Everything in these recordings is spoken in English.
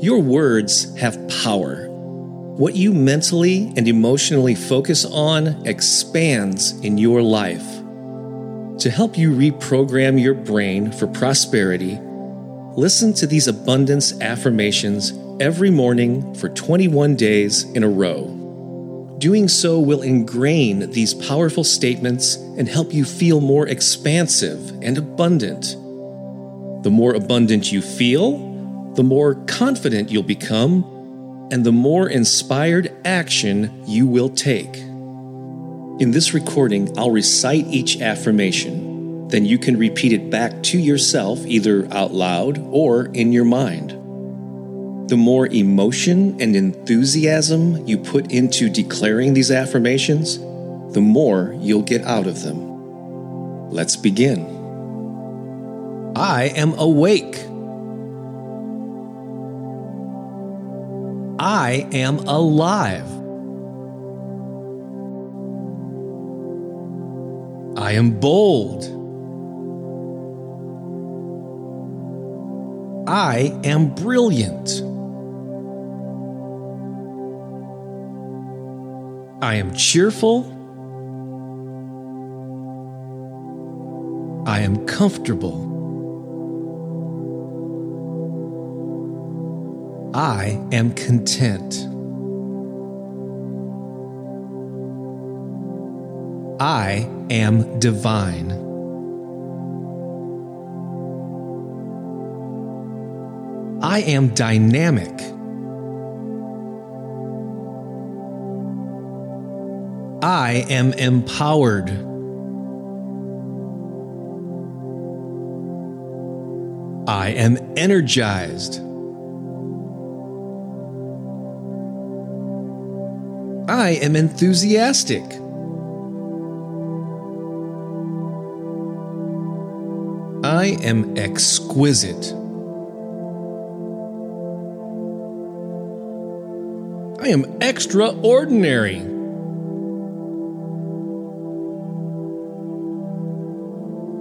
Your words have power. What you mentally and emotionally focus on expands in your life. To help you reprogram your brain for prosperity, listen to these abundance affirmations every morning for 21 days in a row. Doing so will ingrain these powerful statements and help you feel more expansive and abundant. The more abundant you feel, the more confident you'll become, and the more inspired action you will take. In this recording, I'll recite each affirmation. Then you can repeat it back to yourself either out loud or in your mind. The more emotion and enthusiasm you put into declaring these affirmations, the more you'll get out of them. Let's begin. I am awake. I am alive. I am bold. I am brilliant. I am cheerful. I am comfortable. I am content. I am divine. I am dynamic. I am empowered. I am energized. I am enthusiastic. I am exquisite. I am extraordinary.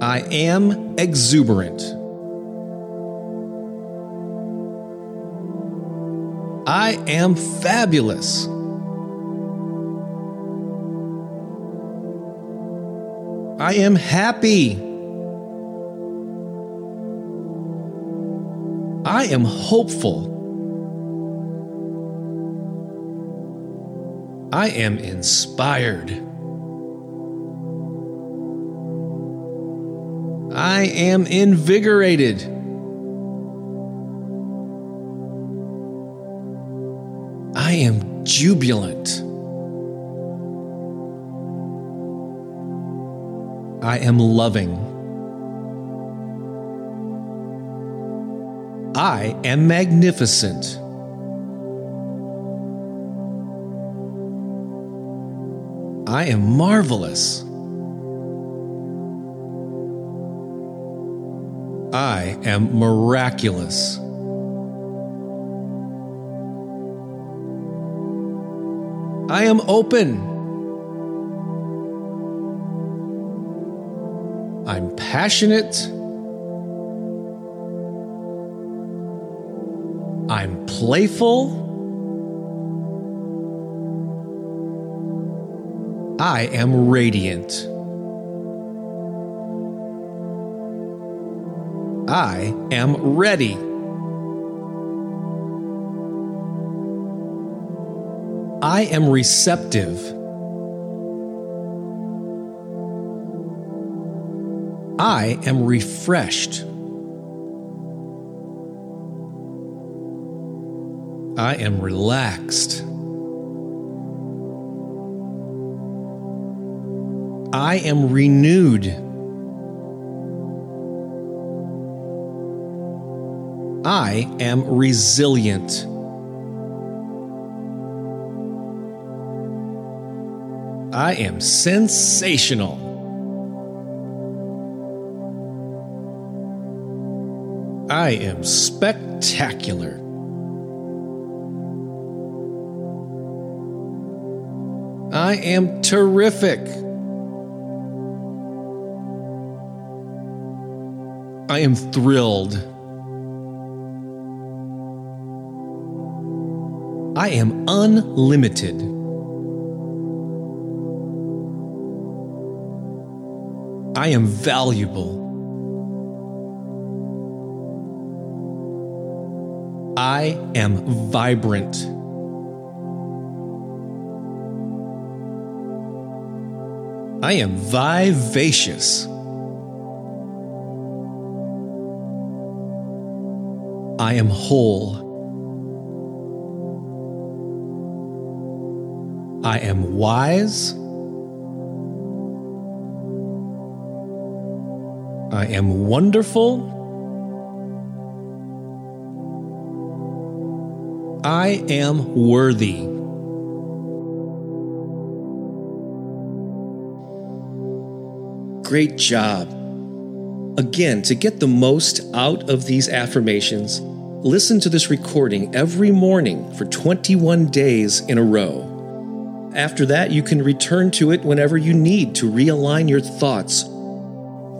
I am exuberant. I am fabulous. I am happy. I am hopeful. I am inspired. I am invigorated. I am jubilant. I am loving. I am magnificent. I am marvelous. I am miraculous. I am open. I'm passionate. I'm playful. I am radiant. I am ready. I am receptive. I am refreshed. I am relaxed. I am renewed. I am resilient. I am sensational. I am spectacular. I am terrific. I am thrilled. I am unlimited. I am valuable. I am vibrant. I am vivacious. I am whole. I am wise. I am wonderful. I am worthy. Great job. Again, to get the most out of these affirmations, listen to this recording every morning for 21 days in a row. After that, you can return to it whenever you need to realign your thoughts.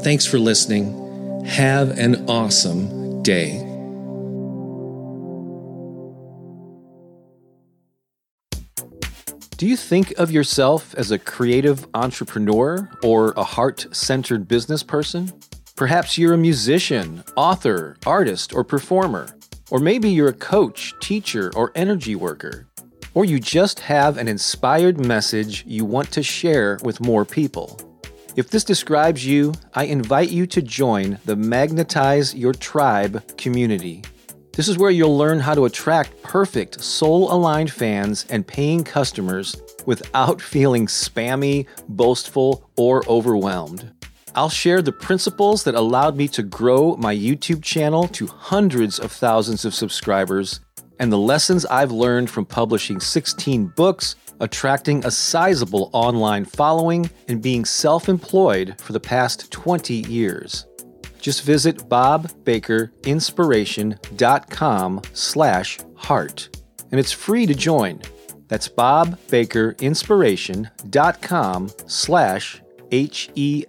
Thanks for listening. Have an awesome day. Do you think of yourself as a creative entrepreneur or a heart centered business person? Perhaps you're a musician, author, artist, or performer. Or maybe you're a coach, teacher, or energy worker. Or you just have an inspired message you want to share with more people. If this describes you, I invite you to join the Magnetize Your Tribe community. This is where you'll learn how to attract perfect, soul aligned fans and paying customers without feeling spammy, boastful, or overwhelmed. I'll share the principles that allowed me to grow my YouTube channel to hundreds of thousands of subscribers and the lessons I've learned from publishing 16 books, attracting a sizable online following, and being self employed for the past 20 years just visit bobbakerinspiration.com slash heart. And it's free to join. That's bobbakerinspiration.com slash H-E-A-R-T.